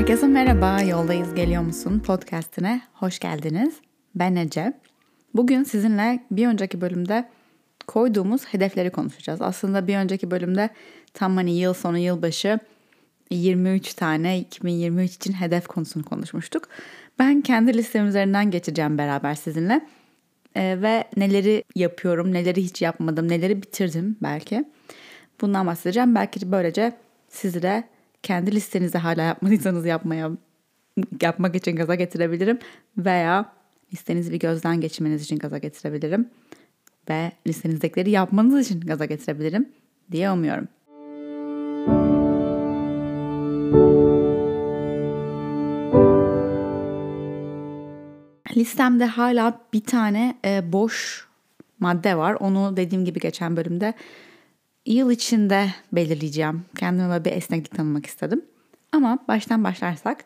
Herkese merhaba, Yoldayız Geliyor Musun podcastine hoş geldiniz. Ben Ece. Bugün sizinle bir önceki bölümde koyduğumuz hedefleri konuşacağız. Aslında bir önceki bölümde tam hani yıl sonu yılbaşı 23 tane 2023 için hedef konusunu konuşmuştuk. Ben kendi listem üzerinden geçeceğim beraber sizinle. Ee, ve neleri yapıyorum, neleri hiç yapmadım, neleri bitirdim belki. Bundan bahsedeceğim. Belki böylece sizi de kendi listenizi hala yapmadıysanız yapmaya yapmak için gaza getirebilirim veya listenizi bir gözden geçirmeniz için gaza getirebilirim ve listenizdekileri yapmanız için gaza getirebilirim diye umuyorum. Listemde hala bir tane e, boş madde var. Onu dediğim gibi geçen bölümde yıl içinde belirleyeceğim. Kendime böyle bir esneklik tanımak istedim. Ama baştan başlarsak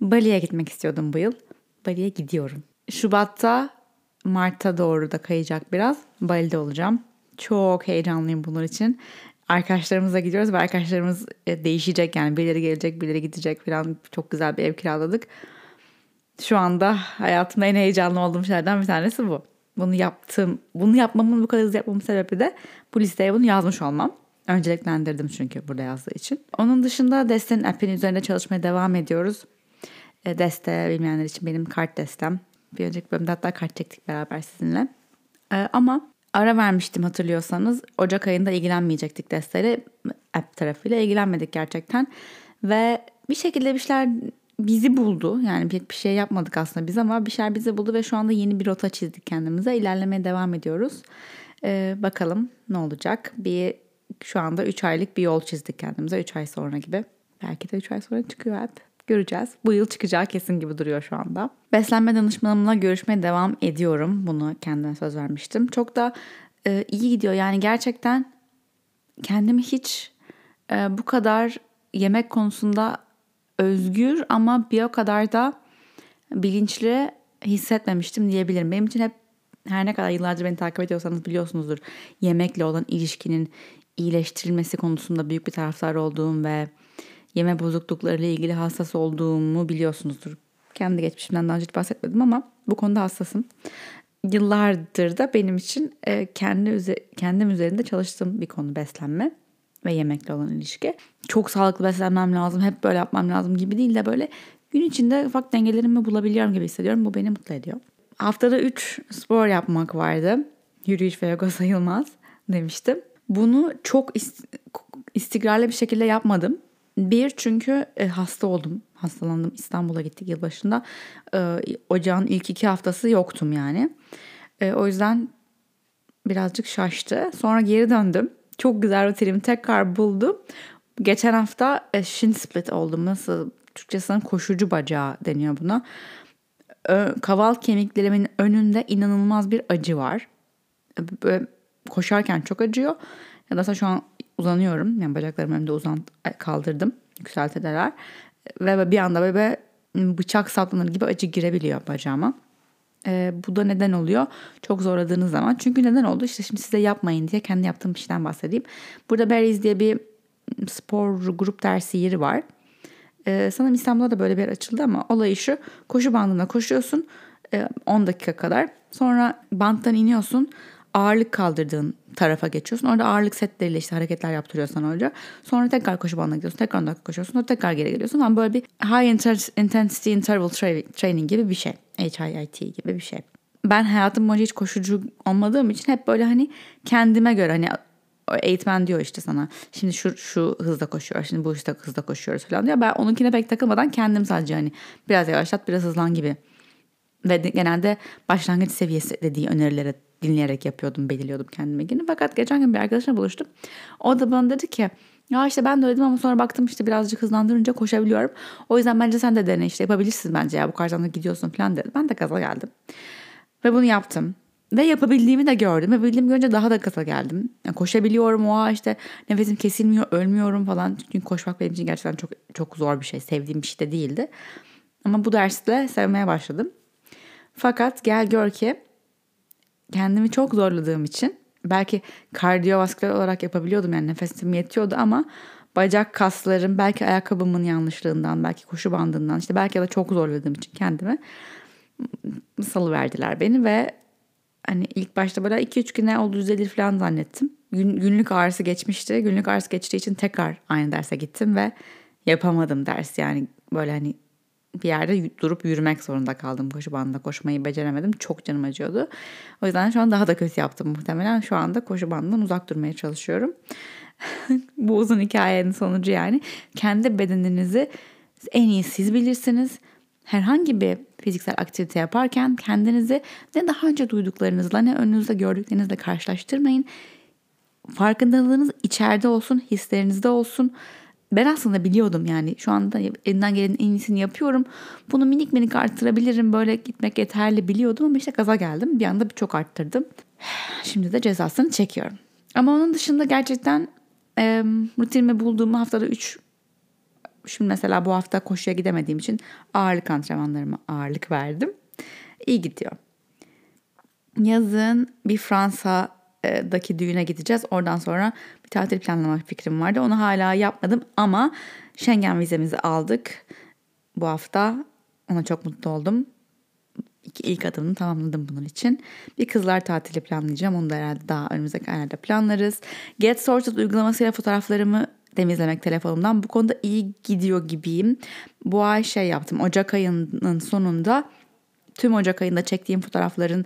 Bali'ye gitmek istiyordum bu yıl. Bali'ye gidiyorum. Şubat'ta Mart'a doğru da kayacak biraz. Bali'de olacağım. Çok heyecanlıyım bunun için. Arkadaşlarımızla gidiyoruz ve arkadaşlarımız e, değişecek yani birileri gelecek birileri gidecek falan çok güzel bir ev kiraladık. Şu anda hayatımda en heyecanlı olduğum şeylerden bir tanesi bu. Bunu yaptım. Bunu yapmamın bu kadar hızlı yapmamın sebebi de bu listeye bunu yazmış olmam. Önceliklendirdim çünkü burada yazdığı için. Onun dışında Deste'nin app'in üzerinde çalışmaya devam ediyoruz. E, Deste bilmeyenler için benim kart destem. Bir önceki bölümde hatta kart çektik beraber sizinle. E, ama ara vermiştim hatırlıyorsanız. Ocak ayında ilgilenmeyecektik Deste'yle. App tarafıyla ilgilenmedik gerçekten. Ve bir şekilde bir şeyler bizi buldu. Yani bir, bir şey yapmadık aslında biz ama bir şeyler bizi buldu ve şu anda yeni bir rota çizdik kendimize. İlerlemeye devam ediyoruz. Ee, bakalım ne olacak. Bir şu anda 3 aylık bir yol çizdik kendimize. 3 ay sonra gibi. Belki de 3 ay sonra çıkıyor hep. Göreceğiz. Bu yıl çıkacağı kesin gibi duruyor şu anda. Beslenme danışmanımla görüşmeye devam ediyorum. Bunu kendime söz vermiştim. Çok da e, iyi gidiyor. Yani gerçekten kendimi hiç e, bu kadar yemek konusunda özgür ama bir o kadar da bilinçli hissetmemiştim diyebilirim. Benim için hep her ne kadar yıllarca beni takip ediyorsanız biliyorsunuzdur. Yemekle olan ilişkinin iyileştirilmesi konusunda büyük bir taraftar olduğum ve yeme bozukluklarıyla ilgili hassas olduğumu biliyorsunuzdur. Kendi geçmişimden daha önce hiç bahsetmedim ama bu konuda hassasım. Yıllardır da benim için e, kendi kendim üzerinde çalıştığım bir konu beslenme ve yemekle olan ilişki. Çok sağlıklı beslenmem lazım, hep böyle yapmam lazım gibi değil de böyle gün içinde ufak dengelerimi bulabiliyorum gibi hissediyorum. Bu beni mutlu ediyor. Haftada 3 spor yapmak vardı. Yürüyüş ve yoga sayılmaz demiştim. Bunu çok istikrarlı bir şekilde yapmadım. Bir çünkü e, hasta oldum. Hastalandım. İstanbul'a gittik yılbaşında. E, ocağın ilk iki haftası yoktum yani. E, o yüzden birazcık şaştı. Sonra geri döndüm. Çok güzel rutinimi tekrar buldum. Geçen hafta e, shin split oldum. Nasıl Türkçesinin koşucu bacağı deniyor buna. Kaval kemiklerimin önünde inanılmaz bir acı var. Böyle koşarken çok acıyor. Ya da şu an uzanıyorum. Yani bacaklarımı önümde uzan e, kaldırdım. Yükseltedeler. Ve bir anda böyle bıçak saplanır gibi acı girebiliyor bacağıma. E, bu da neden oluyor? Çok zorladığınız zaman. Çünkü neden oldu? İşte şimdi size yapmayın diye kendi yaptığım şeyden bahsedeyim. Burada Berries diye bir spor grup dersi yeri var. E, sanırım İstanbul'da da böyle bir yer açıldı ama olayı şu. Koşu bandına koşuyorsun e, 10 dakika kadar. Sonra banttan iniyorsun ağırlık kaldırdığın tarafa geçiyorsun. Orada ağırlık setleriyle işte hareketler yaptırıyor sana hoca. Sonra tekrar koşu bandına gidiyorsun. Tekrar 10 dakika koşuyorsun. Sonra tekrar geri geliyorsun. Yani böyle bir high intensity interval training gibi bir şey. HIIT gibi bir şey. Ben hayatım boyunca hiç koşucu olmadığım için hep böyle hani kendime göre hani eğitmen diyor işte sana şimdi şu şu hızda koşuyor şimdi bu işte hızda koşuyoruz falan diyor. Ben onunkine pek takılmadan kendim sadece hani biraz yavaşlat biraz hızlan gibi. Ve genelde başlangıç seviyesi dediği önerilere dinleyerek yapıyordum, belirliyordum kendime günü. Fakat geçen gün bir arkadaşımla buluştum. O da bana dedi ki ya işte ben de öyle dedim ama sonra baktım işte birazcık hızlandırınca koşabiliyorum. O yüzden bence sen de dene işte yapabilirsin bence ya bu kadar gidiyorsun falan dedi. Ben de gaza geldim. Ve bunu yaptım. Ve yapabildiğimi de gördüm. Ve bildiğimi görünce daha da gaza geldim. Yani koşabiliyorum. Oha işte nefesim kesilmiyor, ölmüyorum falan. Çünkü koşmak benim için gerçekten çok çok zor bir şey. Sevdiğim bir şey de değildi. Ama bu dersle sevmeye başladım. Fakat gel gör ki kendimi çok zorladığım için belki kardiyovasküler olarak yapabiliyordum yani nefesim yetiyordu ama bacak kaslarım belki ayakkabımın yanlışlığından belki koşu bandından işte belki de çok zorladığım için kendimi salı verdiler beni ve hani ilk başta böyle 2-3 güne oldu düzelir falan zannettim. Gün, günlük ağrısı geçmişti. Günlük ağrısı geçtiği için tekrar aynı derse gittim ve yapamadım ders. Yani böyle hani bir yerde durup yürümek zorunda kaldım koşu bandında koşmayı beceremedim. Çok canım acıyordu. O yüzden şu an daha da kötü yaptım muhtemelen. Şu anda koşu bandından uzak durmaya çalışıyorum. Bu uzun hikayenin sonucu yani kendi bedeninizi en iyi siz bilirsiniz. Herhangi bir fiziksel aktivite yaparken kendinizi ne daha önce duyduklarınızla ne önünüzde gördüklerinizle karşılaştırmayın. Farkındalığınız içeride olsun, hislerinizde olsun. Ben aslında biliyordum yani şu anda elinden gelenin en iyisini yapıyorum. Bunu minik minik arttırabilirim böyle gitmek yeterli biliyordum ama işte gaza geldim. Bir anda çok arttırdım. Şimdi de cezasını çekiyorum. Ama onun dışında gerçekten e, rutinimi bulduğum haftada 3 Şimdi mesela bu hafta koşuya gidemediğim için ağırlık antrenmanlarıma ağırlık verdim. İyi gidiyor. Yazın bir Fransa'daki düğüne gideceğiz. Oradan sonra bir tatil planlama fikrim vardı. Onu hala yapmadım ama Schengen vizemizi aldık bu hafta. Ona çok mutlu oldum. İki ilk adımını tamamladım bunun için. Bir kızlar tatili planlayacağım. Onu da herhalde daha önümüzdeki aylarda planlarız. Get Sorted uygulamasıyla fotoğraflarımı temizlemek telefonumdan. Bu konuda iyi gidiyor gibiyim. Bu ay şey yaptım. Ocak ayının sonunda tüm Ocak ayında çektiğim fotoğrafların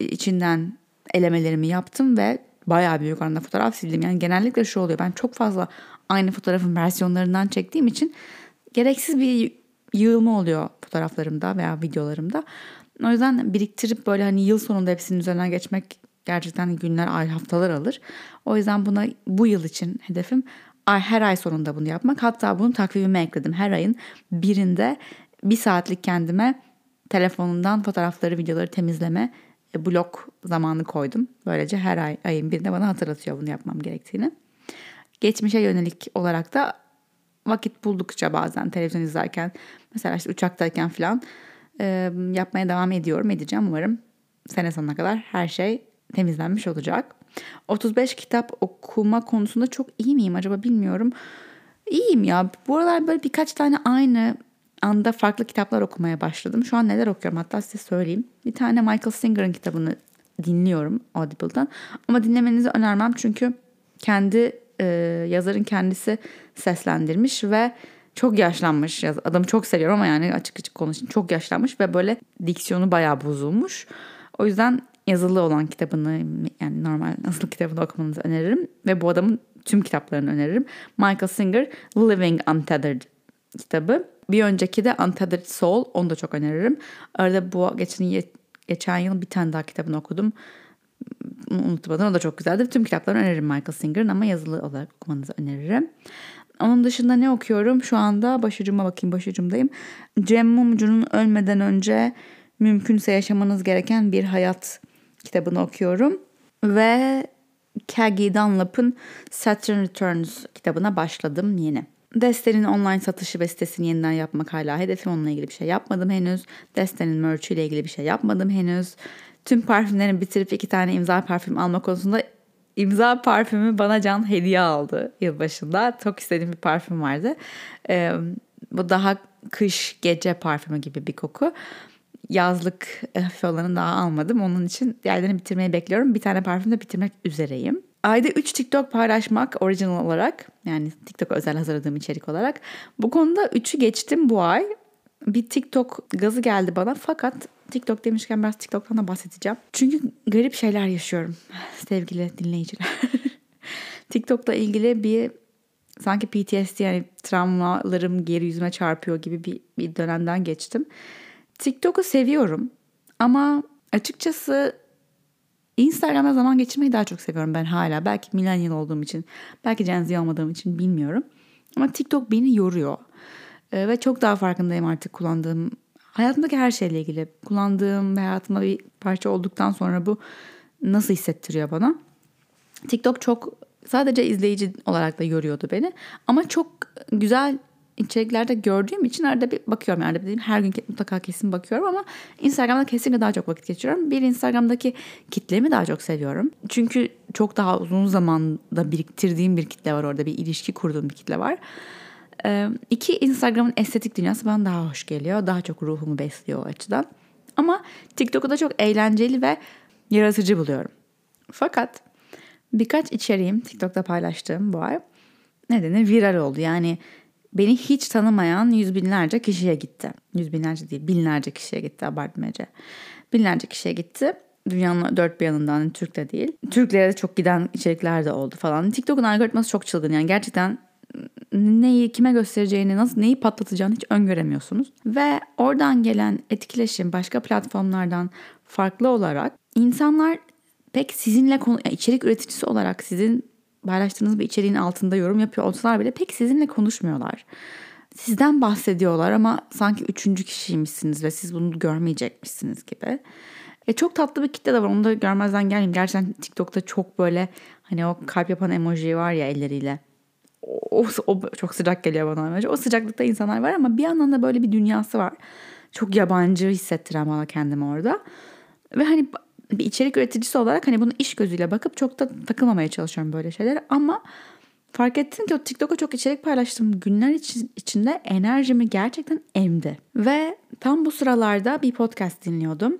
içinden elemelerimi yaptım ve bayağı büyük oranda fotoğraf sildim. Yani genellikle şu oluyor. Ben çok fazla aynı fotoğrafın versiyonlarından çektiğim için gereksiz bir yığılma oluyor fotoğraflarımda veya videolarımda. O yüzden biriktirip böyle hani yıl sonunda hepsinin üzerinden geçmek gerçekten günler, ay, haftalar alır. O yüzden buna bu yıl için hedefim ay, her ay sonunda bunu yapmak. Hatta bunu takvimime ekledim. Her ayın birinde bir saatlik kendime telefonumdan fotoğrafları, videoları temizleme blok zamanı koydum. Böylece her ay ayın birinde bana hatırlatıyor bunu yapmam gerektiğini. Geçmişe yönelik olarak da vakit buldukça bazen televizyon izlerken mesela işte uçaktayken falan e, yapmaya devam ediyorum edeceğim umarım sene sonuna kadar her şey temizlenmiş olacak. 35 kitap okuma konusunda çok iyi miyim acaba bilmiyorum. İyiyim ya. Bu aralar böyle birkaç tane aynı anda farklı kitaplar okumaya başladım. Şu an neler okuyorum hatta size söyleyeyim. Bir tane Michael Singer'ın kitabını dinliyorum Audible'dan. Ama dinlemenizi önermem çünkü kendi e, yazarın kendisi seslendirmiş ve çok yaşlanmış. Adamı çok seviyorum ama yani açık açık konuşayım. Çok yaşlanmış ve böyle diksiyonu bayağı bozulmuş. O yüzden yazılı olan kitabını yani normal yazılı kitabını okumanızı öneririm. Ve bu adamın tüm kitaplarını öneririm. Michael Singer Living Untethered kitabı. Bir önceki de Untethered Soul onu da çok öneririm. Arada bu geçen, geçen yıl bir tane daha kitabını okudum. Unutmadım o da çok güzeldi. Tüm kitaplarını öneririm Michael Singer'ın ama yazılı olarak okumanızı öneririm. Onun dışında ne okuyorum? Şu anda başucuma bakayım başucumdayım. Cem Mumcu'nun ölmeden önce mümkünse yaşamanız gereken bir hayat kitabını okuyorum. Ve Kagi Dunlap'ın Saturn Returns kitabına başladım yeni. Deste'nin online satışı ve sitesini yeniden yapmak hala hedefim. Onunla ilgili bir şey yapmadım henüz. Deste'nin merch ile ilgili bir şey yapmadım henüz. Tüm parfümlerini bitirip iki tane imza parfüm alma konusunda imza parfümü bana Can hediye aldı yılbaşında. Çok istediğim bir parfüm vardı. Ee, bu daha kış gece parfümü gibi bir koku yazlık hafif daha almadım. Onun için diğerlerini bitirmeyi bekliyorum. Bir tane parfüm de bitirmek üzereyim. Ayda 3 TikTok paylaşmak original olarak yani TikTok özel hazırladığım içerik olarak. Bu konuda 3'ü geçtim bu ay. Bir TikTok gazı geldi bana fakat TikTok demişken biraz TikTok'tan da bahsedeceğim. Çünkü garip şeyler yaşıyorum sevgili dinleyiciler. TikTok'la ilgili bir sanki PTSD yani travmalarım geri yüzüme çarpıyor gibi bir, bir dönemden geçtim. TikTok'u seviyorum ama açıkçası Instagram'da zaman geçirmeyi daha çok seviyorum ben hala. Belki millennial olduğum için, belki Gen Z olmadığım için bilmiyorum. Ama TikTok beni yoruyor. Ee, ve çok daha farkındayım artık kullandığım, hayatımdaki her şeyle ilgili. Kullandığım ve hayatımda bir parça olduktan sonra bu nasıl hissettiriyor bana. TikTok çok sadece izleyici olarak da yoruyordu beni. Ama çok güzel içeriklerde gördüğüm için arada bir bakıyorum. Yani dediğim her gün mutlaka kesin bakıyorum ama Instagram'da kesinlikle daha çok vakit geçiriyorum. Bir Instagram'daki kitlemi daha çok seviyorum. Çünkü çok daha uzun zamanda biriktirdiğim bir kitle var orada. Bir ilişki kurduğum bir kitle var. Ee, iki Instagram'ın estetik dünyası bana daha hoş geliyor. Daha çok ruhumu besliyor o açıdan. Ama TikTok'u da çok eğlenceli ve yaratıcı buluyorum. Fakat birkaç içeriğim TikTok'ta paylaştığım bu ay nedeni viral oldu. Yani beni hiç tanımayan yüz binlerce kişiye gitti. Yüz binlerce değil binlerce kişiye gitti abartmaca. Binlerce kişiye gitti. Dünyanın dört bir yanından yani Türk de değil. Türklere de çok giden içerikler de oldu falan. TikTok'un algoritması çok çılgın yani gerçekten neyi kime göstereceğini, nasıl neyi patlatacağını hiç öngöremiyorsunuz. Ve oradan gelen etkileşim başka platformlardan farklı olarak insanlar pek sizinle konu içerik üreticisi olarak sizin paylaştığınız bir içeriğin altında yorum yapıyor olsalar bile pek sizinle konuşmuyorlar. Sizden bahsediyorlar ama sanki üçüncü kişiymişsiniz ve siz bunu görmeyecekmişsiniz gibi. E çok tatlı bir kitle de var onu da görmezden gelmeyeyim. Gerçekten TikTok'ta çok böyle hani o kalp yapan emoji var ya elleriyle. O, o çok sıcak geliyor bana emoji. O sıcaklıkta insanlar var ama bir yandan da böyle bir dünyası var. Çok yabancı hissettiren bana kendimi orada. Ve hani bir içerik üreticisi olarak hani bunu iş gözüyle bakıp çok da takılmamaya çalışıyorum böyle şeylere ama fark ettim ki o TikTok'a çok içerik paylaştığım günler için, içinde enerjimi gerçekten emdi. Ve tam bu sıralarda bir podcast dinliyordum.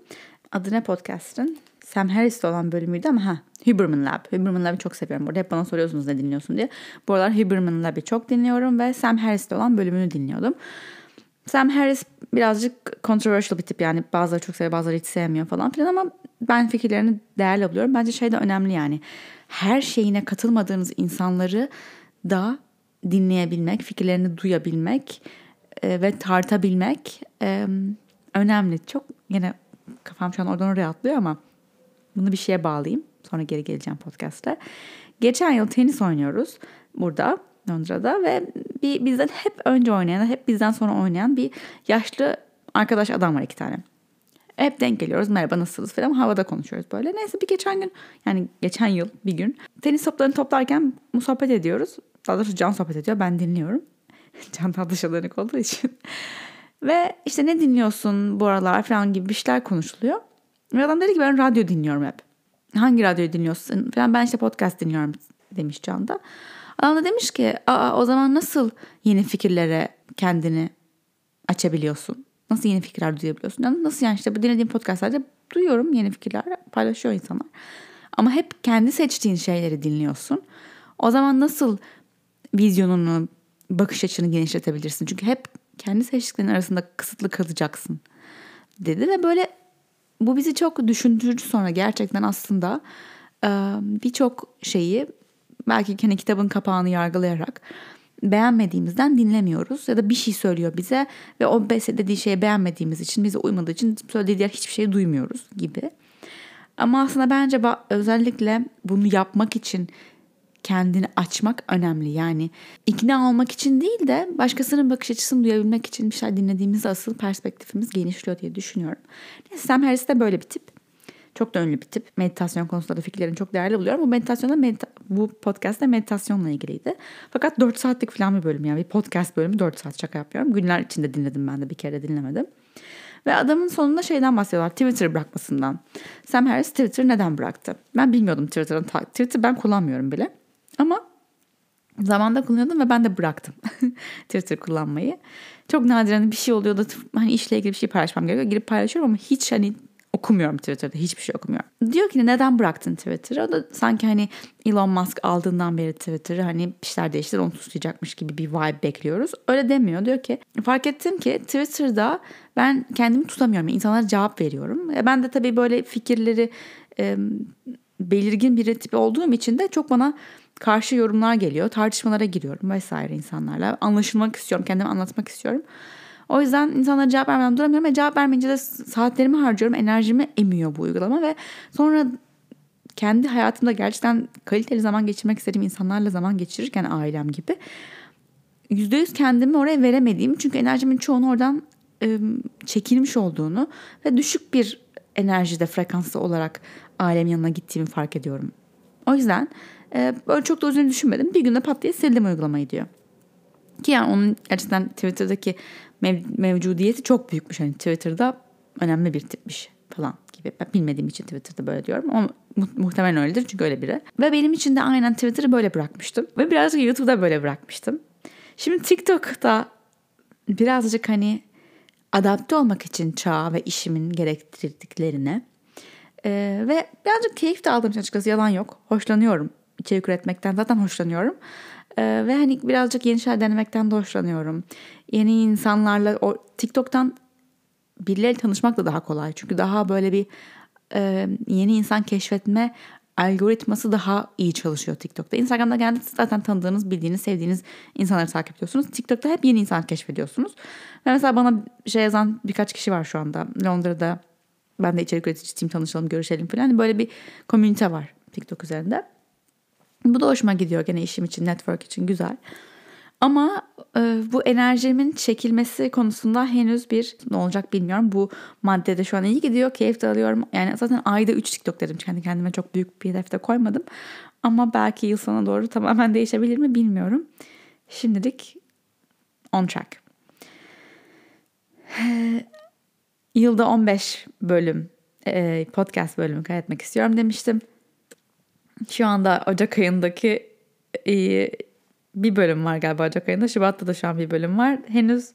Adı ne podcast'ın? Sam Harris'te olan bölümüydü ama ha Huberman Lab. Huberman Lab'ı çok seviyorum. Burada hep bana soruyorsunuz ne dinliyorsun diye. Bu aralar Huberman Lab'ı çok dinliyorum ve Sam Harris'te olan bölümünü dinliyordum. Sam Harris birazcık controversial bir tip yani bazıları çok seviyor bazıları hiç sevmiyor falan filan ama ben fikirlerini değerli buluyorum. Bence şey de önemli yani her şeyine katılmadığınız insanları da dinleyebilmek, fikirlerini duyabilmek e, ve tartabilmek e, önemli. Çok yine kafam şu an oradan oraya atlıyor ama bunu bir şeye bağlayayım. Sonra geri geleceğim podcast'te. Geçen yıl tenis oynuyoruz burada Londra'da ve bir bizden hep önce oynayan, hep bizden sonra oynayan bir yaşlı arkadaş adam var iki tane. Hep denk geliyoruz. Merhaba nasılsınız falan. Havada konuşuyoruz böyle. Neyse bir geçen gün yani geçen yıl bir gün tenis toplarını toplarken sohbet ediyoruz. Daha doğrusu Can sohbet ediyor. Ben dinliyorum. Can tatlışalarınık olduğu için. Ve işte ne dinliyorsun bu aralar falan gibi bir şeyler konuşuluyor. Ve adam dedi ki ben radyo dinliyorum hep. Hangi radyoyu dinliyorsun falan. Ben işte podcast dinliyorum demiş Can da. Adam da demiş ki Aa, o zaman nasıl yeni fikirlere kendini açabiliyorsun? Nasıl yeni fikirler duyabiliyorsun? Yani nasıl yani işte bu dinlediğim podcastlerde duyuyorum yeni fikirler paylaşıyor insanlar. Ama hep kendi seçtiğin şeyleri dinliyorsun. O zaman nasıl vizyonunu, bakış açını genişletebilirsin? Çünkü hep kendi seçtiklerin arasında kısıtlı kalacaksın dedi ve böyle bu bizi çok düşündürücü sonra gerçekten aslında birçok şeyi belki kendi kitabın kapağını yargılayarak beğenmediğimizden dinlemiyoruz ya da bir şey söylüyor bize ve o dediği şeye beğenmediğimiz için bize uymadığı için söylediği diğer hiçbir şeyi duymuyoruz gibi. Ama aslında bence özellikle bunu yapmak için kendini açmak önemli. Yani ikna olmak için değil de başkasının bakış açısını duyabilmek için bir şey dinlediğimizde asıl perspektifimiz genişliyor diye düşünüyorum. Sam Harris de böyle bir tip. Çok da ünlü bir tip. Meditasyon konusunda da fikirlerini çok değerli buluyorum. Bu meditasyonda medita- bu podcast'te meditasyonla ilgiliydi. Fakat 4 saatlik falan bir bölüm yani bir podcast bölümü 4 saat şaka yapıyorum. Günler içinde dinledim ben de bir kere dinlemedim. Ve adamın sonunda şeyden bahsediyorlar. Twitter bırakmasından. Sam Harris Twitter neden bıraktı? Ben bilmiyordum Twitter'ın. Twitter ben kullanmıyorum bile. Ama zamanda kullanıyordum ve ben de bıraktım Twitter kullanmayı. Çok nadiren bir şey oluyor da hani işle ilgili bir şey paylaşmam gerekiyor. Girip paylaşıyorum ama hiç hani okumuyorum Twitter'da hiçbir şey okumuyorum. Diyor ki neden bıraktın Twitter'ı? O da sanki hani Elon Musk aldığından beri Twitter'ı hani bir şeyler değiştir onu tutacakmış gibi bir vibe bekliyoruz. Öyle demiyor. Diyor ki fark ettim ki Twitter'da ben kendimi tutamıyorum. İnsanlara cevap veriyorum. E, ben de tabii böyle fikirleri e, belirgin bir tipi olduğum için de çok bana karşı yorumlar geliyor. Tartışmalara giriyorum vesaire insanlarla. Anlaşılmak istiyorum. Kendimi anlatmak istiyorum. O yüzden insanlara cevap vermeden duramıyorum ve cevap vermeyince de saatlerimi harcıyorum. Enerjimi emiyor bu uygulama ve sonra kendi hayatımda gerçekten kaliteli zaman geçirmek istediğim insanlarla zaman geçirirken ailem gibi %100 kendimi oraya veremediğim çünkü enerjimin çoğunu oradan çekilmiş olduğunu ve düşük bir enerjide frekansı olarak ailem yanına gittiğimi fark ediyorum. O yüzden böyle çok da uzun düşünmedim. Bir günde pat diye sildim uygulamayı diyor. Ki yani onun gerçekten Twitter'daki mev- mevcudiyeti çok büyükmüş. Hani Twitter'da önemli bir tipmiş falan gibi. Ben bilmediğim için Twitter'da böyle diyorum ama mu- muhtemelen öyledir çünkü öyle biri. Ve benim için de aynen Twitter'ı böyle bırakmıştım. Ve birazcık YouTube'da böyle bırakmıştım. Şimdi TikTok'ta birazcık hani adapte olmak için çağa ve işimin gerektirdiklerine ee, ve birazcık keyif de aldım açıkçası yalan yok. Hoşlanıyorum içerik üretmekten zaten hoşlanıyorum. Ee, ve hani birazcık yeni şeyler denemekten de hoşlanıyorum. Yeni insanlarla o TikTok'tan birileriyle tanışmak da daha kolay. Çünkü daha böyle bir e, yeni insan keşfetme algoritması daha iyi çalışıyor TikTok'ta. Instagram'da genelde zaten tanıdığınız, bildiğiniz, sevdiğiniz insanları takip ediyorsunuz. TikTok'ta hep yeni insan keşfediyorsunuz. Ve mesela bana şey yazan birkaç kişi var şu anda. Londra'da ben de içerik üreticisiyim tanışalım, görüşelim falan. Hani böyle bir komünite var TikTok üzerinde. Bu da hoşuma gidiyor gene işim için, network için güzel. Ama e, bu enerjimin çekilmesi konusunda henüz bir ne olacak bilmiyorum. Bu maddede şu an iyi gidiyor. Keyif de alıyorum. Yani zaten ayda 3 TikTok dedim. Kendi kendime çok büyük bir hedefte koymadım. Ama belki yıl sonuna doğru tamamen değişebilir mi bilmiyorum. Şimdilik on track. Yılda 15 bölüm e, podcast bölümü kaydetmek istiyorum demiştim. Şu anda Ocak ayındaki e, bir bölüm var galiba Ocak ayında. Şubat'ta da şu an bir bölüm var. Henüz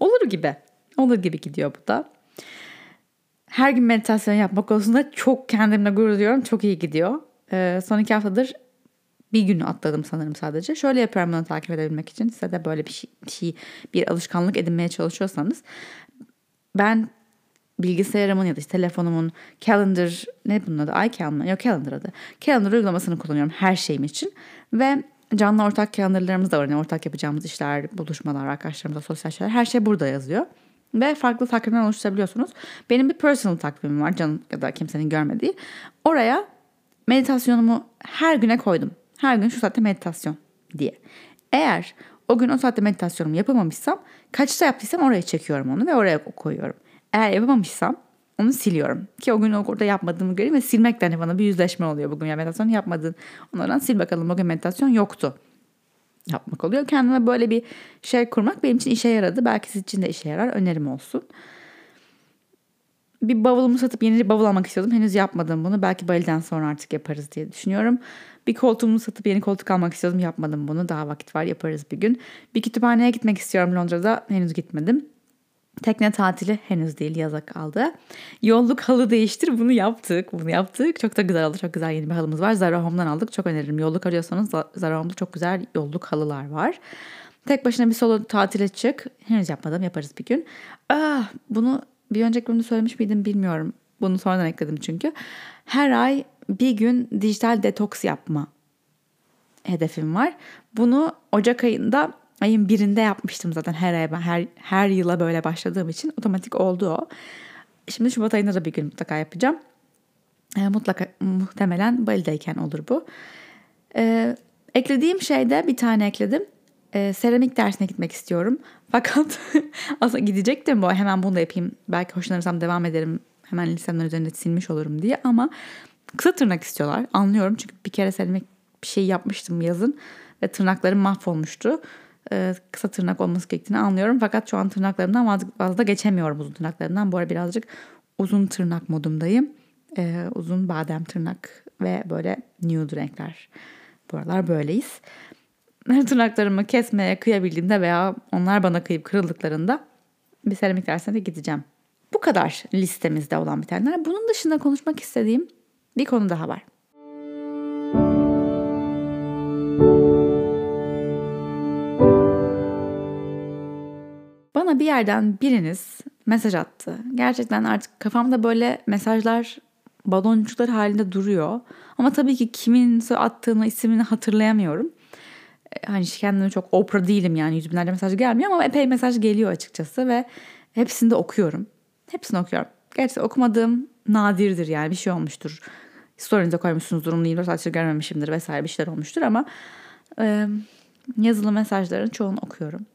olur gibi. Olur gibi gidiyor bu da. Her gün meditasyon yapmak konusunda çok kendimle gurur duyuyorum. Çok iyi gidiyor. Ee, son iki haftadır bir günü atladım sanırım sadece. Şöyle yapıyorum bunu takip edebilmek için. Size de böyle bir şey, bir, şey, bir alışkanlık edinmeye çalışıyorsanız. Ben bilgisayarımın ya da işte telefonumun calendar ne bunun adı? iCal Yok calendar adı. Calendar uygulamasını kullanıyorum her şeyim için. Ve canlı ortak calendarlarımız da var. Yani ortak yapacağımız işler, buluşmalar, arkadaşlarımızla sosyal şeyler her şey burada yazıyor. Ve farklı takvimler oluşturabiliyorsunuz. Benim bir personal takvimim var canım ya da kimsenin görmediği. Oraya meditasyonumu her güne koydum. Her gün şu saatte meditasyon diye. Eğer o gün o saatte meditasyonumu yapamamışsam kaçta yaptıysam oraya çekiyorum onu ve oraya koyuyorum. Eğer yapamamışsam onu siliyorum. Ki o gün orada yapmadığımı göreyim ve silmek de hani bana bir yüzleşme oluyor. Bugün ya meditasyon yapmadın. Onlardan sil bakalım bugün meditasyon yoktu. Yapmak oluyor. Kendime böyle bir şey kurmak benim için işe yaradı. Belki sizin için de işe yarar. Önerim olsun. Bir bavulumu satıp yeni bir bavul almak istiyordum. Henüz yapmadım bunu. Belki Bali'den sonra artık yaparız diye düşünüyorum. Bir koltuğumu satıp yeni koltuk almak istiyordum. Yapmadım bunu. Daha vakit var yaparız bir gün. Bir kütüphaneye gitmek istiyorum Londra'da. Henüz gitmedim. Tekne tatili henüz değil yaza kaldı. Yolluk halı değiştir bunu yaptık. Bunu yaptık. Çok da güzel oldu. Çok güzel yeni bir halımız var. Zara Home'dan aldık. Çok öneririm. Yolluk arıyorsanız Zara Home'da çok güzel yolluk halılar var. Tek başına bir solo tatile çık. Henüz yapmadım. Yaparız bir gün. Ah, bunu bir önceki bölümde söylemiş miydim bilmiyorum. Bunu sonradan ekledim çünkü. Her ay bir gün dijital detoks yapma hedefim var. Bunu Ocak ayında ayın birinde yapmıştım zaten her ay ben her, her yıla böyle başladığım için otomatik oldu o. Şimdi Şubat ayında da bir gün mutlaka yapacağım. E, mutlaka muhtemelen Bali'deyken olur bu. E, eklediğim şeyde bir tane ekledim. E, seramik dersine gitmek istiyorum. Fakat aslında gidecektim bu. Hemen bunu da yapayım. Belki hoşlanırsam devam ederim. Hemen lisemden üzerinde silmiş olurum diye. Ama kısa tırnak istiyorlar. Anlıyorum çünkü bir kere seramik bir şey yapmıştım yazın. Ve tırnaklarım mahvolmuştu e, kısa tırnak olması gerektiğini anlıyorum. Fakat şu an tırnaklarımdan vaz, vazda geçemiyorum uzun tırnaklarımdan. Bu ara birazcık uzun tırnak modumdayım. E, uzun badem tırnak ve böyle nude renkler. Bu aralar böyleyiz. Tırnaklarımı kesmeye kıyabildiğimde veya onlar bana kıyıp kırıldıklarında bir seramik dersine de gideceğim. Bu kadar listemizde olan bitenler. Bunun dışında konuşmak istediğim bir konu daha var. Bir yerden biriniz mesaj attı. Gerçekten artık kafamda böyle mesajlar baloncuklar halinde duruyor. Ama tabii ki kimin attığını, ismini hatırlayamıyorum. E, hani kendime çok Oprah değilim yani yüz binlerce mesaj gelmiyor ama epey mesaj geliyor açıkçası ve hepsini de okuyorum. Hepsini okuyorum. Gerçi okumadığım nadirdir yani bir şey olmuştur. Story'nize koymuşsunuzdur onu 24 saattir görmemişimdir vesaire bir şeyler olmuştur ama e, yazılı mesajların çoğunu okuyorum.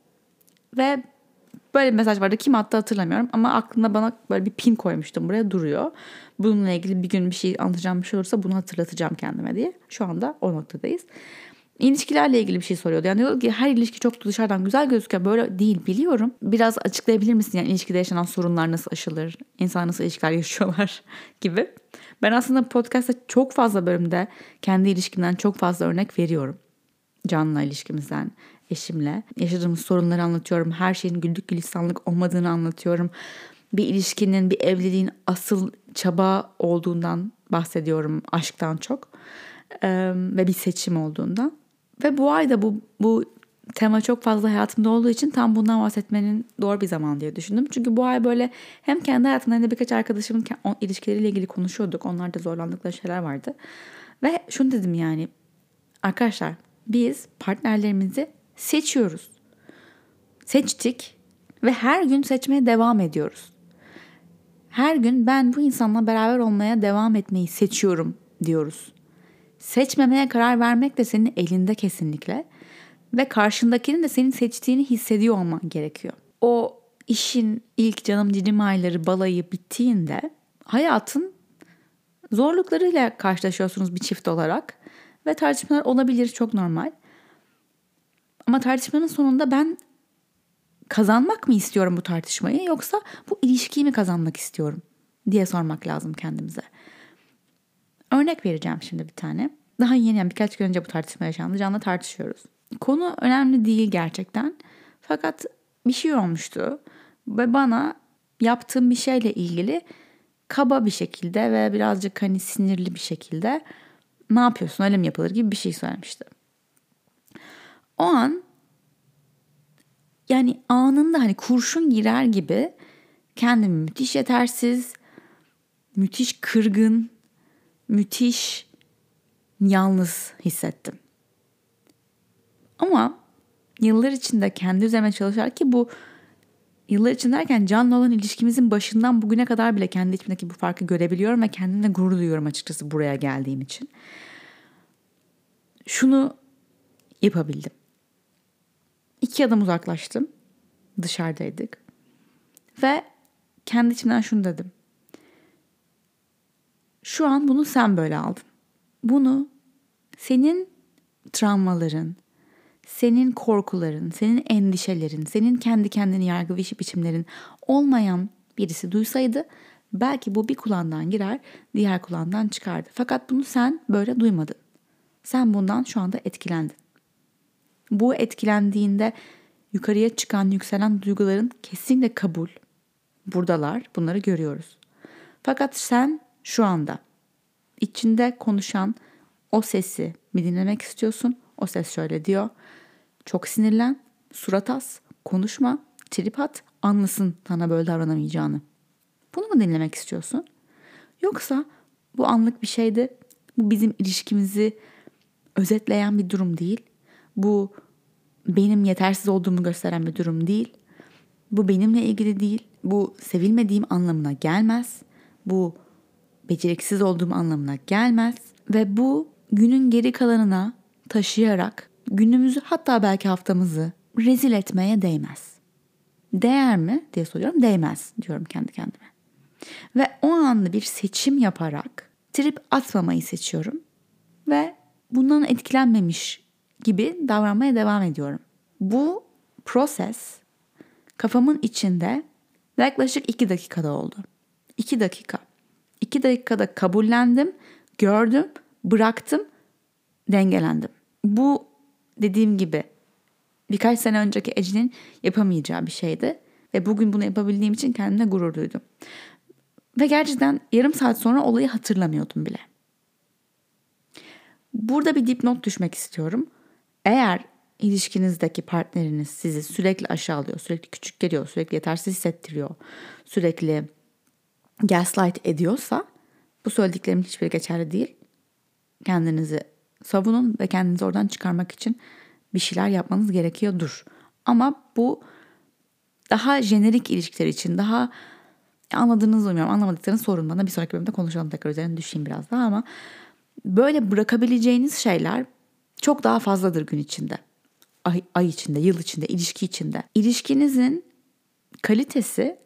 Ve Böyle bir mesaj vardı. Kim attı hatırlamıyorum ama aklımda bana böyle bir pin koymuştum buraya duruyor. Bununla ilgili bir gün bir şey anlatacağım bir şey olursa bunu hatırlatacağım kendime diye. Şu anda o noktadayız. İlişkilerle ilgili bir şey soruyordu. Yani diyor ki her ilişki çok dışarıdan güzel gözüküyor. Böyle değil biliyorum. Biraz açıklayabilir misin? Yani ilişkide yaşanan sorunlar nasıl aşılır? İnsan nasıl ilişkiler yaşıyorlar gibi. Ben aslında podcast'ta çok fazla bölümde kendi ilişkimden çok fazla örnek veriyorum. Canlı ilişkimizden, eşimle. Yaşadığımız sorunları anlatıyorum. Her şeyin güldük gülistanlık olmadığını anlatıyorum. Bir ilişkinin, bir evliliğin asıl çaba olduğundan bahsediyorum aşktan çok. Ee, ve bir seçim olduğundan. Ve bu ayda bu, bu tema çok fazla hayatımda olduğu için tam bundan bahsetmenin doğru bir zaman diye düşündüm. Çünkü bu ay böyle hem kendi hayatımda hem de birkaç arkadaşımın ilişkileriyle ilgili konuşuyorduk. Onlarda zorlandıkları şeyler vardı. Ve şunu dedim yani arkadaşlar biz partnerlerimizi seçiyoruz. Seçtik ve her gün seçmeye devam ediyoruz. Her gün ben bu insanla beraber olmaya devam etmeyi seçiyorum diyoruz. Seçmemeye karar vermek de senin elinde kesinlikle ve karşındakinin de senin seçtiğini hissediyor olman gerekiyor. O işin ilk canım cicim ayları balayı bittiğinde hayatın zorluklarıyla karşılaşıyorsunuz bir çift olarak ve tartışmalar olabilir çok normal. Ama tartışmanın sonunda ben kazanmak mı istiyorum bu tartışmayı yoksa bu ilişkiyi mi kazanmak istiyorum diye sormak lazım kendimize. Örnek vereceğim şimdi bir tane. Daha yeni yani birkaç gün önce bu tartışma yaşandı. Can'la tartışıyoruz. Konu önemli değil gerçekten. Fakat bir şey olmuştu. Ve bana yaptığım bir şeyle ilgili kaba bir şekilde ve birazcık hani sinirli bir şekilde ne yapıyorsun öyle mi yapılır gibi bir şey söylemişti. O an yani anında hani kurşun girer gibi kendimi müthiş yetersiz, müthiş kırgın, müthiş yalnız hissettim. Ama yıllar içinde kendi üzerime çalışar ki bu yıllar için derken canlı olan ilişkimizin başından bugüne kadar bile kendi içimdeki bu farkı görebiliyorum ve kendimle gurur duyuyorum açıkçası buraya geldiğim için. Şunu yapabildim. İki adım uzaklaştım. Dışarıdaydık. Ve kendi içimden şunu dedim. Şu an bunu sen böyle aldın. Bunu senin travmaların, senin korkuların, senin endişelerin, senin kendi kendini yargı biçimlerin olmayan birisi duysaydı belki bu bir kulağından girer, diğer kulağından çıkardı. Fakat bunu sen böyle duymadın. Sen bundan şu anda etkilendin. Bu etkilendiğinde yukarıya çıkan, yükselen duyguların kesinlikle kabul. Buradalar, bunları görüyoruz. Fakat sen şu anda içinde konuşan o sesi mi dinlemek istiyorsun? O ses şöyle diyor. Çok sinirlen, surat as, konuşma, trip at, anlasın sana böyle davranamayacağını. Bunu mu dinlemek istiyorsun? Yoksa bu anlık bir şeydi. Bu bizim ilişkimizi özetleyen bir durum değil. Bu benim yetersiz olduğumu gösteren bir durum değil. Bu benimle ilgili değil. Bu sevilmediğim anlamına gelmez. Bu beceriksiz olduğum anlamına gelmez ve bu günün geri kalanına taşıyarak günümüzü hatta belki haftamızı rezil etmeye değmez. Değer mi diye soruyorum. Değmez diyorum kendi kendime. Ve o anda bir seçim yaparak trip atmamayı seçiyorum ve bundan etkilenmemiş gibi davranmaya devam ediyorum. Bu proses kafamın içinde yaklaşık iki dakikada oldu. İki dakika. İki dakikada kabullendim, gördüm, bıraktım, dengelendim. Bu dediğim gibi birkaç sene önceki Ece'nin yapamayacağı bir şeydi. Ve bugün bunu yapabildiğim için kendime gurur duydum. Ve gerçekten yarım saat sonra olayı hatırlamıyordum bile. Burada bir dipnot düşmek istiyorum. Eğer ilişkinizdeki partneriniz sizi sürekli aşağılıyor, sürekli küçük geliyor, sürekli yetersiz hissettiriyor, sürekli gaslight ediyorsa bu söylediklerimin hiçbiri geçerli değil. Kendinizi savunun ve kendinizi oradan çıkarmak için bir şeyler yapmanız gerekiyordur. Ama bu daha jenerik ilişkiler için daha anladığınızı umuyorum. Anlamadıklarınız sorun bana. Bir sonraki bölümde konuşalım tekrar üzerine düşeyim biraz daha ama böyle bırakabileceğiniz şeyler çok daha fazladır gün içinde. Ay, ay içinde, yıl içinde, ilişki içinde. İlişkinizin kalitesi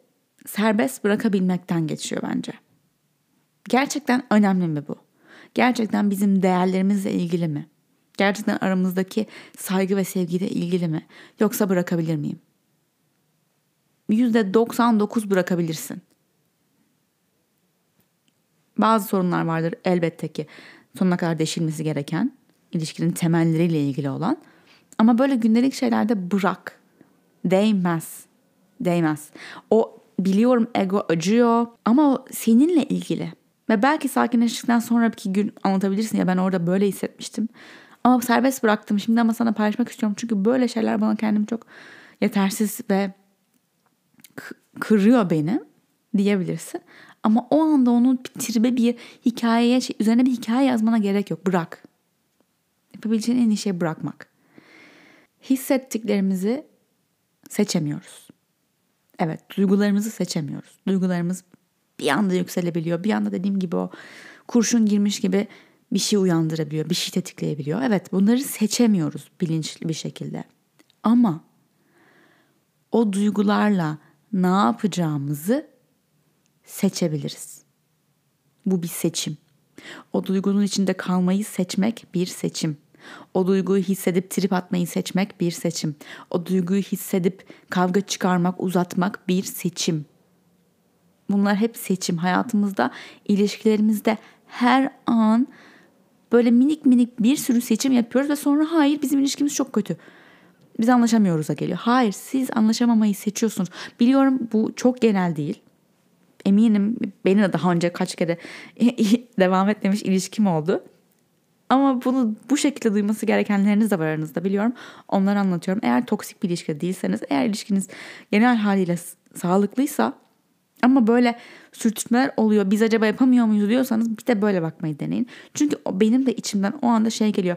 serbest bırakabilmekten geçiyor bence. Gerçekten önemli mi bu? Gerçekten bizim değerlerimizle ilgili mi? Gerçekten aramızdaki saygı ve sevgiyle ilgili mi? Yoksa bırakabilir miyim? %99 bırakabilirsin. Bazı sorunlar vardır elbette ki sonuna kadar deşilmesi gereken, ilişkinin temelleriyle ilgili olan. Ama böyle gündelik şeylerde bırak. Değmez. Değmez. O biliyorum ego acıyor ama o seninle ilgili. Ve belki sakinleştikten sonraki gün anlatabilirsin ya ben orada böyle hissetmiştim. Ama serbest bıraktım şimdi ama sana paylaşmak istiyorum. Çünkü böyle şeyler bana kendimi çok yetersiz ve kırıyor beni diyebilirsin. Ama o anda onun tribe bir hikayeye, şey, üzerine bir hikaye yazmana gerek yok. Bırak. Yapabileceğin en iyi şey bırakmak. Hissettiklerimizi seçemiyoruz. Evet, duygularımızı seçemiyoruz. Duygularımız bir anda yükselebiliyor. Bir anda dediğim gibi o kurşun girmiş gibi bir şey uyandırabiliyor, bir şey tetikleyebiliyor. Evet, bunları seçemiyoruz bilinçli bir şekilde. Ama o duygularla ne yapacağımızı seçebiliriz. Bu bir seçim. O duygunun içinde kalmayı seçmek bir seçim. O duyguyu hissedip trip atmayı seçmek bir seçim. O duyguyu hissedip kavga çıkarmak, uzatmak bir seçim. Bunlar hep seçim. Hayatımızda, ilişkilerimizde her an böyle minik minik bir sürü seçim yapıyoruz ve sonra hayır bizim ilişkimiz çok kötü. Biz anlaşamıyoruz'a geliyor. Hayır siz anlaşamamayı seçiyorsunuz. Biliyorum bu çok genel değil. Eminim benim de daha önce kaç kere devam etmemiş ilişkim oldu. Ama bunu bu şekilde duyması gerekenleriniz de var aranızda biliyorum. Onları anlatıyorum. Eğer toksik bir ilişki değilseniz, eğer ilişkiniz genel haliyle sağlıklıysa ama böyle sürtüşmeler oluyor. Biz acaba yapamıyor muyuz diyorsanız bir de böyle bakmayı deneyin. Çünkü benim de içimden o anda şey geliyor.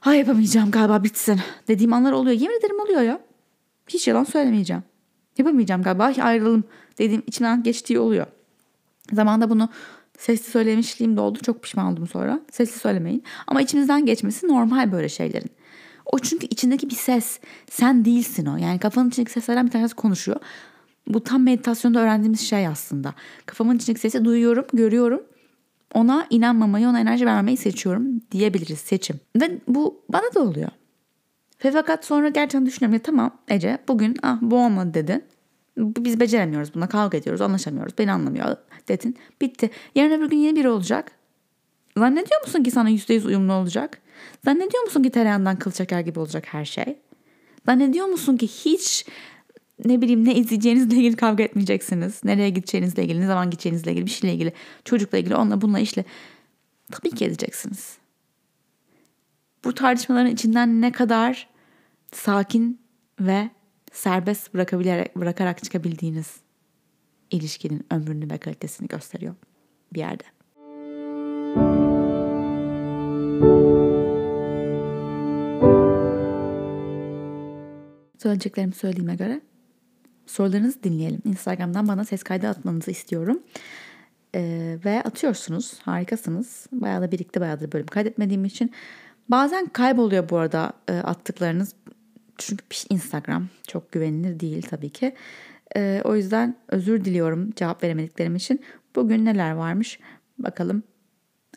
Hay yapamayacağım galiba bitsin dediğim anlar oluyor. Yemin ederim oluyor ya. Hiç yalan söylemeyeceğim. Yapamayacağım galiba ayrılalım dediğim içimden geçtiği oluyor. Zamanında bunu sesli söylemişliğim de oldu. Çok pişman oldum sonra. Sesli söylemeyin. Ama içimizden geçmesi normal böyle şeylerin. O çünkü içindeki bir ses. Sen değilsin o. Yani kafanın içindeki seslerden bir tanesi konuşuyor. Bu tam meditasyonda öğrendiğimiz şey aslında. Kafamın içindeki sesi duyuyorum, görüyorum. Ona inanmamayı, ona enerji vermeyi seçiyorum diyebiliriz seçim. Ve bu bana da oluyor. Ve fakat sonra gerçekten düşünüyorum ya tamam Ece bugün ah bu olmadı dedin. Biz beceremiyoruz buna kavga ediyoruz anlaşamıyoruz beni anlamıyor dedin. Bitti. Yarın öbür gün yeni biri olacak. Zannediyor musun ki sana yüzde yüz uyumlu olacak? Zannediyor musun ki tereyağından kıl çeker gibi olacak her şey? Zannediyor musun ki hiç ne bileyim ne izleyeceğinizle ilgili kavga etmeyeceksiniz. Nereye gideceğinizle ilgili, ne zaman gideceğinizle ilgili, bir şeyle ilgili, çocukla ilgili, onunla bununla işle. Tabii ki edeceksiniz. Bu tartışmaların içinden ne kadar sakin ve serbest bırakabilerek, bırakarak çıkabildiğiniz ilişkinin ömrünü ve kalitesini gösteriyor bir yerde. Söyleyeceklerimi söylediğime göre sorularınızı dinleyelim. Instagram'dan bana ses kaydı atmanızı istiyorum. Ee, ve atıyorsunuz. Harikasınız. Bayağı da birikti bayağı da bölüm kaydetmediğim için. Bazen kayboluyor bu arada e, attıklarınız. Çünkü Instagram çok güvenilir değil tabii ki. E, o yüzden özür diliyorum cevap veremediklerim için. Bugün neler varmış bakalım.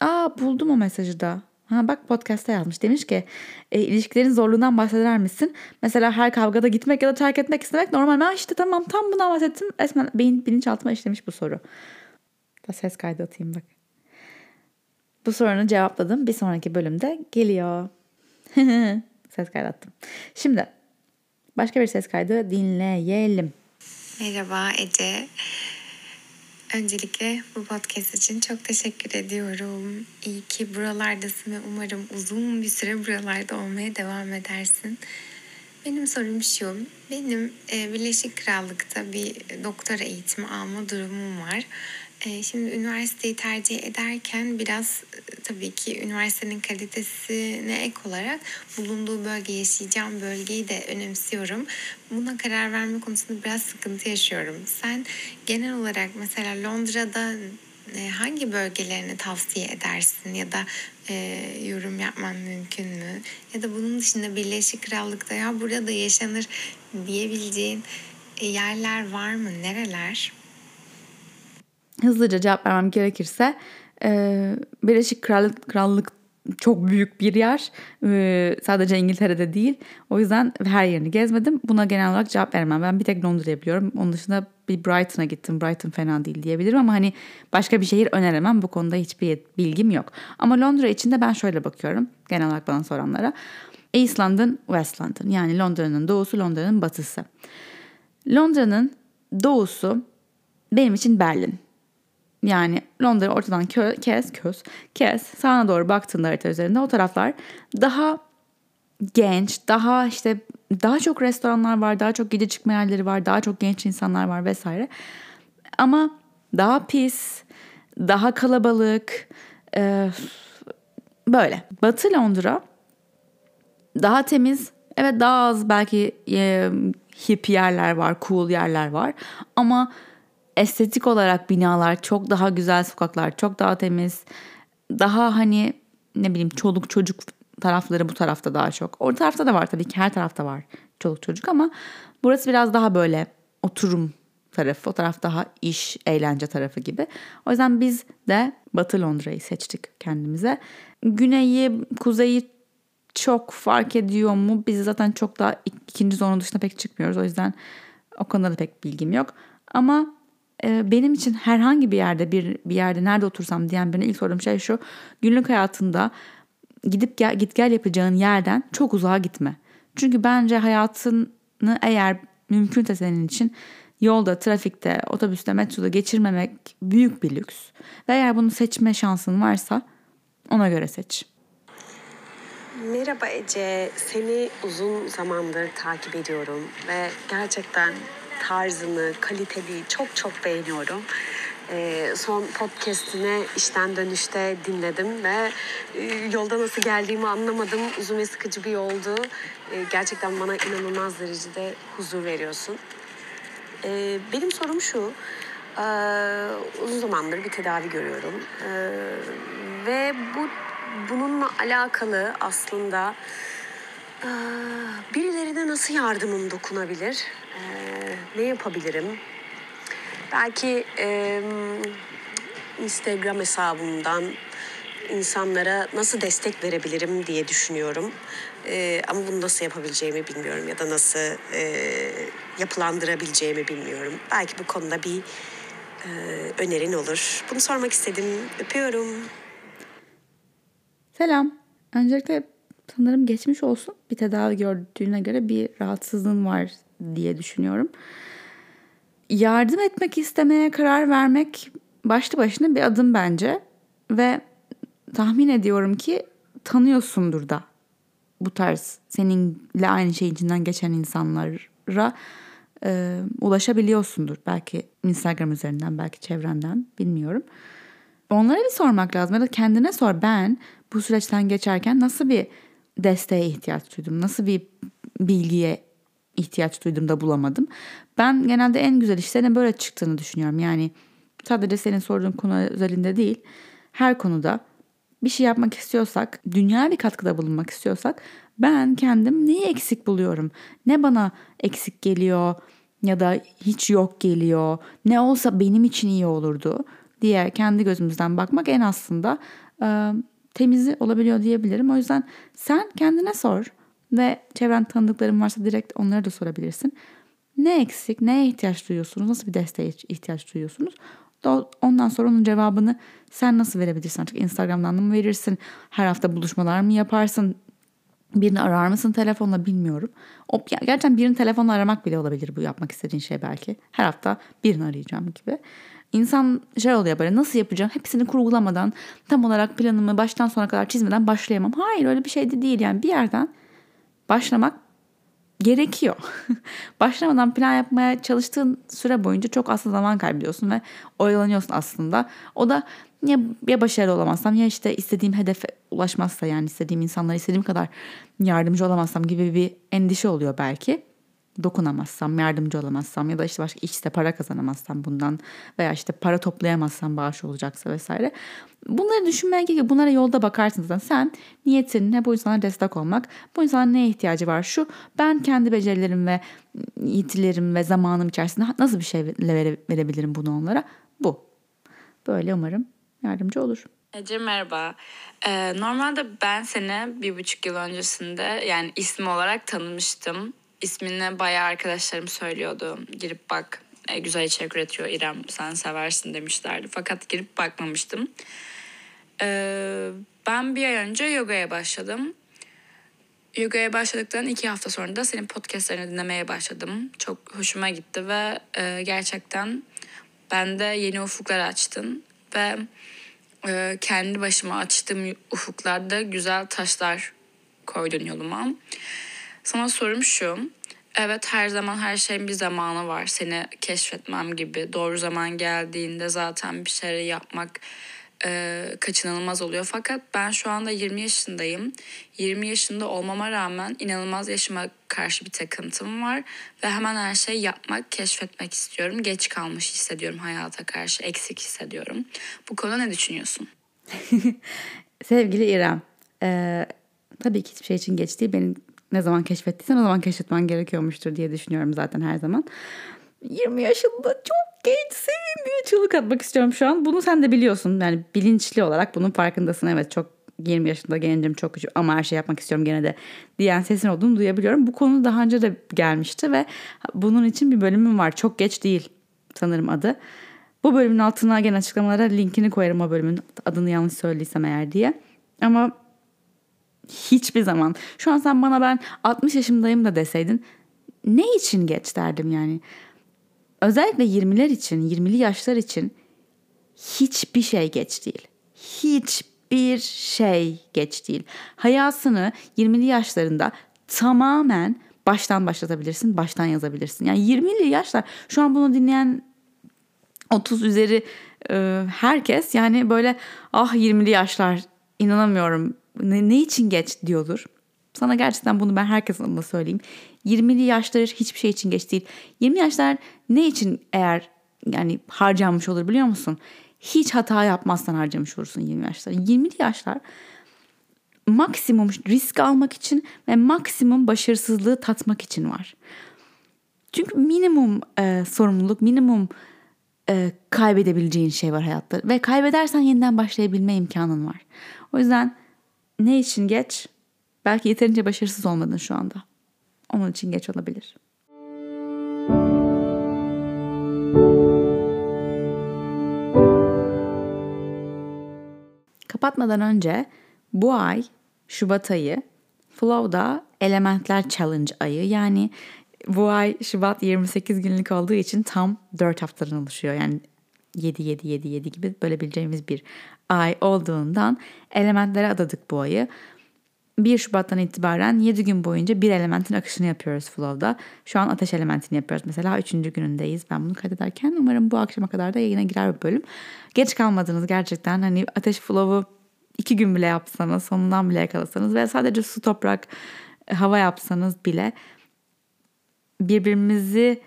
Aa buldum o mesajı da. Ha bak podcast'ta yazmış. Demiş ki e, ilişkilerin zorluğundan bahseder misin? Mesela her kavgada gitmek ya da terk etmek istemek normal. Ben işte tamam tam buna bahsettim. Resmen beyin bilinçaltıma işlemiş bu soru. Da ses kaydı atayım bak. Bu sorunu cevapladım. Bir sonraki bölümde geliyor. ses kaydı attım. Şimdi başka bir ses kaydı dinleyelim. Merhaba Ece. Öncelikle bu podcast için çok teşekkür ediyorum. İyi ki buralardasın ve umarım uzun bir süre buralarda olmaya devam edersin. Benim sorum şu. Benim e, Birleşik Krallık'ta bir doktora eğitimi alma durumum var. E, şimdi üniversiteyi tercih ederken biraz e, tabii ki üniversitenin kalitesine ek olarak bulunduğu bölge, yaşayacağım bölgeyi de önemsiyorum. Buna karar verme konusunda biraz sıkıntı yaşıyorum. Sen genel olarak mesela Londra'da e, hangi bölgelerini tavsiye edersin ya da e, yorum yapman mümkün mü? Ya da bunun dışında Birleşik Krallık'ta ya burada yaşanır diyebileceğin yerler var mı? Nereler? Hızlıca cevap vermem gerekirse e, Birleşik Krallık, Krallık çok büyük bir yer. Ee, sadece İngiltere'de değil. O yüzden her yerini gezmedim. Buna genel olarak cevap veremem. Ben bir tek Londra'yı biliyorum. Onun dışında bir Brighton'a gittim. Brighton fena değil diyebilirim ama hani başka bir şehir öneremem. Bu konuda hiçbir bilgim yok. Ama Londra için de ben şöyle bakıyorum. Genel olarak bana soranlara. East London, West London. Yani Londra'nın doğusu, Londra'nın batısı. Londra'nın doğusu benim için Berlin. Yani Londra ortadan kö- kes, köz, kes sağına doğru baktığında harita üzerinde o taraflar daha genç, daha işte daha çok restoranlar var, daha çok gece çıkma yerleri var, daha çok genç insanlar var vesaire. Ama daha pis, daha kalabalık, e, böyle. Batı Londra daha temiz, evet daha az belki e, hip yerler var, cool yerler var ama estetik olarak binalar çok daha güzel sokaklar, çok daha temiz. Daha hani ne bileyim çoluk çocuk tarafları bu tarafta daha çok. O tarafta da var tabii ki her tarafta var çoluk çocuk ama burası biraz daha böyle oturum tarafı. O taraf daha iş, eğlence tarafı gibi. O yüzden biz de Batı Londra'yı seçtik kendimize. Güneyi, kuzeyi çok fark ediyor mu? Biz zaten çok daha ikinci zonun dışına pek çıkmıyoruz. O yüzden o konuda da pek bilgim yok. Ama benim için herhangi bir yerde bir bir yerde nerede otursam diyen birine ilk sorduğum şey şu. Günlük hayatında gidip gel, git gel yapacağın yerden çok uzağa gitme. Çünkü bence hayatını eğer mümkünse senin için yolda, trafikte, otobüste, metroda geçirmemek büyük bir lüks. Ve eğer bunu seçme şansın varsa ona göre seç. Merhaba Ece, seni uzun zamandır takip ediyorum ve gerçekten tarzını, kaliteli çok çok beğeniyorum. Ee, son podcastine işten dönüşte dinledim ve e, yolda nasıl geldiğimi anlamadım. Uzun ve sıkıcı bir yoldu. Ee, gerçekten bana inanılmaz derecede huzur veriyorsun. Ee, benim sorum şu, ee, uzun zamandır bir tedavi görüyorum ee, ve bu bununla alakalı aslında e, birilerine nasıl yardımım dokunabilir? Ee, ne yapabilirim? Belki e, Instagram hesabımdan insanlara nasıl destek verebilirim diye düşünüyorum. Ee, ama bunu nasıl yapabileceğimi bilmiyorum ya da nasıl e, yapılandırabileceğimi bilmiyorum. Belki bu konuda bir e, önerin olur. Bunu sormak istedim. Öpüyorum. Selam. Öncelikle sanırım geçmiş olsun. Bir tedavi gördüğüne göre bir rahatsızlığın var diye düşünüyorum. Yardım etmek istemeye karar vermek başlı başına bir adım bence ve tahmin ediyorum ki tanıyorsundur da bu tarz seninle aynı şey içinden geçen insanlara e, ulaşabiliyorsundur. Belki Instagram üzerinden, belki çevrenden bilmiyorum. Onlara bir sormak lazım ya da kendine sor ben bu süreçten geçerken nasıl bir desteğe ihtiyaç duydum, nasıl bir bilgiye ihtiyaç duydum da bulamadım. Ben genelde en güzel işlerin böyle çıktığını düşünüyorum. Yani sadece senin sorduğun konu özelinde değil, her konuda bir şey yapmak istiyorsak, dünyaya bir katkıda bulunmak istiyorsak ben kendim neyi eksik buluyorum? Ne bana eksik geliyor ya da hiç yok geliyor? Ne olsa benim için iyi olurdu diye kendi gözümüzden bakmak en aslında e, temizi olabiliyor diyebilirim. O yüzden sen kendine sor ve çevren tanıdıkların varsa direkt onlara da sorabilirsin. Ne eksik, neye ihtiyaç duyuyorsunuz, nasıl bir desteğe ihtiyaç duyuyorsunuz? Ondan sonra onun cevabını sen nasıl verebilirsin artık Instagram'dan mı verirsin? Her hafta buluşmalar mı yaparsın? Birini arar mısın telefonla bilmiyorum. O, gerçekten birini telefonla aramak bile olabilir bu yapmak istediğin şey belki. Her hafta birini arayacağım gibi. İnsan şey oluyor böyle nasıl yapacağım hepsini kurgulamadan tam olarak planımı baştan sona kadar çizmeden başlayamam. Hayır öyle bir şey de değil yani bir yerden başlamak gerekiyor. Başlamadan plan yapmaya çalıştığın süre boyunca çok aslında zaman kaybediyorsun ve oyalanıyorsun aslında. O da ya, ya başarılı olamazsam ya işte istediğim hedefe ulaşmazsa yani istediğim insanlara istediğim kadar yardımcı olamazsam gibi bir endişe oluyor belki dokunamazsam, yardımcı olamazsam ya da işte başka işte para kazanamazsam bundan veya işte para toplayamazsam bağış olacaksa vesaire. Bunları düşünmeye gerekiyor. Bunlara yolda bakarsın zaten. Sen niyetin ne bu insanlara destek olmak. Bu insanların neye ihtiyacı var? Şu ben kendi becerilerim ve yetilerim ve zamanım içerisinde nasıl bir şey vere, verebilirim bunu onlara? Bu. Böyle umarım yardımcı olur. Ece merhaba. Ee, normalde ben seni bir buçuk yıl öncesinde yani ismi olarak tanımıştım. İsmini bayağı arkadaşlarım söylüyordu. Girip bak e, güzel içerik üretiyor İrem sen seversin demişlerdi. Fakat girip bakmamıştım. Ee, ben bir ay önce yogaya başladım. Yogaya başladıktan iki hafta sonra da senin podcastlerini dinlemeye başladım. Çok hoşuma gitti ve e, gerçekten bende yeni ufuklar açtın. Ve e, kendi başıma açtığım ufuklarda güzel taşlar koydun yoluma. Sana sorum şu. Evet her zaman her şeyin bir zamanı var. Seni keşfetmem gibi. Doğru zaman geldiğinde zaten bir şeyleri yapmak e, kaçınılmaz oluyor. Fakat ben şu anda 20 yaşındayım. 20 yaşında olmama rağmen inanılmaz yaşıma karşı bir takıntım var. Ve hemen her şeyi yapmak, keşfetmek istiyorum. Geç kalmış hissediyorum hayata karşı, eksik hissediyorum. Bu konuda ne düşünüyorsun? Sevgili İrem, e, tabii ki hiçbir şey için geç değil. Benim ne zaman keşfettiysen o zaman keşfetmen gerekiyormuştur diye düşünüyorum zaten her zaman. 20 yaşında çok gençsin diye çığlık atmak istiyorum şu an. Bunu sen de biliyorsun. Yani bilinçli olarak bunun farkındasın. Evet çok 20 yaşında gencim çok küçük ama her şey yapmak istiyorum gene de diyen sesin olduğunu duyabiliyorum. Bu konu daha önce de gelmişti ve bunun için bir bölümüm var. Çok geç değil sanırım adı. Bu bölümün altına gene açıklamalara linkini koyarım o bölümün adını yanlış söylediysem eğer diye. Ama hiçbir zaman şu an sen bana ben 60 yaşımdayım da deseydin ne için geç derdim yani. Özellikle 20'ler için, 20'li yaşlar için hiçbir şey geç değil. Hiçbir şey geç değil. Hayatını 20'li yaşlarında tamamen baştan başlatabilirsin, baştan yazabilirsin. Yani 20'li yaşlar şu an bunu dinleyen 30 üzeri e, herkes yani böyle ah 20'li yaşlar inanamıyorum ne, ne için geç diyordur. Sana gerçekten bunu ben herkesin adına söyleyeyim. 20'li yaşlar hiçbir şey için geç değil. 20 yaşlar ne için eğer yani harcanmış olur biliyor musun? Hiç hata yapmazsan harcamış olursun 20 yaşlar. 20'li yaşlar maksimum risk almak için ve maksimum başarısızlığı tatmak için var. Çünkü minimum e, sorumluluk, minimum e, kaybedebileceğin şey var hayatta. Ve kaybedersen yeniden başlayabilme imkanın var. O yüzden ne için geç? Belki yeterince başarısız olmadın şu anda. Onun için geç olabilir. Kapatmadan önce bu ay Şubat ayı Flow'da Elementler Challenge ayı. Yani bu ay Şubat 28 günlük olduğu için tam 4 haftadan oluşuyor. Yani 7 7 7 7 gibi bölebileceğimiz bir ay olduğundan elementlere adadık bu ayı. 1 Şubat'tan itibaren 7 gün boyunca bir elementin akışını yapıyoruz Flow'da. Şu an ateş elementini yapıyoruz. Mesela 3. günündeyiz. Ben bunu kaydederken umarım bu akşama kadar da yayına girer bir bölüm. Geç kalmadınız gerçekten. Hani ateş Flow'u 2 gün bile yapsanız, sonundan bile yakalasanız ve sadece su, toprak, hava yapsanız bile birbirimizi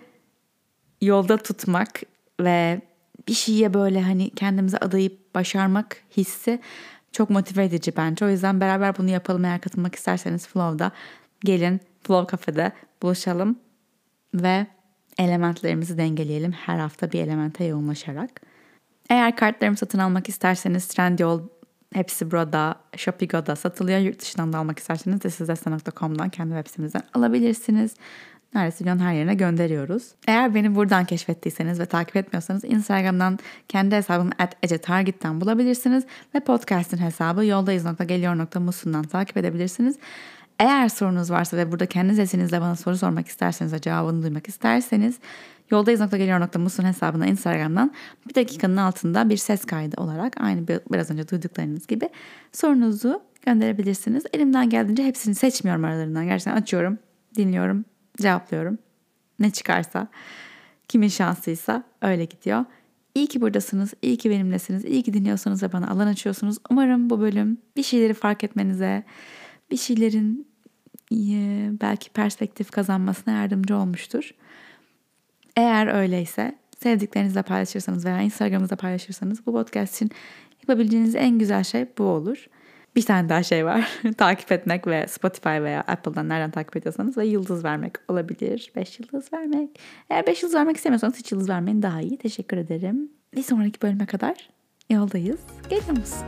yolda tutmak ve bir şeye böyle hani kendimize adayıp başarmak hissi çok motive edici bence. O yüzden beraber bunu yapalım. Eğer katılmak isterseniz Flow'da gelin Flow Cafe'de buluşalım ve elementlerimizi dengeleyelim. Her hafta bir elemente yoğunlaşarak. Eğer kartlarımı satın almak isterseniz Trendyol hepsi burada, Shopigo'da satılıyor. Yurt dışından da almak isterseniz de sizestan.com'dan kendi web sitemizden alabilirsiniz. Neredeyse dünyanın her yerine gönderiyoruz. Eğer beni buradan keşfettiyseniz ve takip etmiyorsanız Instagram'dan kendi hesabım @ecetarget'ten bulabilirsiniz ve podcast'in hesabı yoldayız.geliyor.musundan takip edebilirsiniz. Eğer sorunuz varsa ve burada kendi sesinizle bana soru sormak isterseniz ve cevabını duymak isterseniz yoldayız.geliyor.musun hesabına Instagram'dan bir dakikanın altında bir ses kaydı olarak aynı biraz önce duyduklarınız gibi sorunuzu gönderebilirsiniz. Elimden geldiğince hepsini seçmiyorum aralarından. Gerçekten açıyorum, dinliyorum, cevaplıyorum. Ne çıkarsa, kimin şansıysa öyle gidiyor. İyi ki buradasınız, iyi ki benimlesiniz, iyi ki dinliyorsanız ve bana alan açıyorsunuz. Umarım bu bölüm bir şeyleri fark etmenize, bir şeylerin e, belki perspektif kazanmasına yardımcı olmuştur. Eğer öyleyse sevdiklerinizle paylaşırsanız veya Instagram'ınızda paylaşırsanız bu podcast için yapabileceğiniz en güzel şey bu olur. Bir tane daha şey var. takip etmek ve Spotify veya Apple'dan nereden takip ediyorsanız ve yıldız vermek olabilir. 5 yıldız vermek. Eğer 5 yıldız vermek istemiyorsanız hiç yıldız vermeyin daha iyi. Teşekkür ederim. Bir sonraki bölüme kadar yoldayız. Geliyor musun?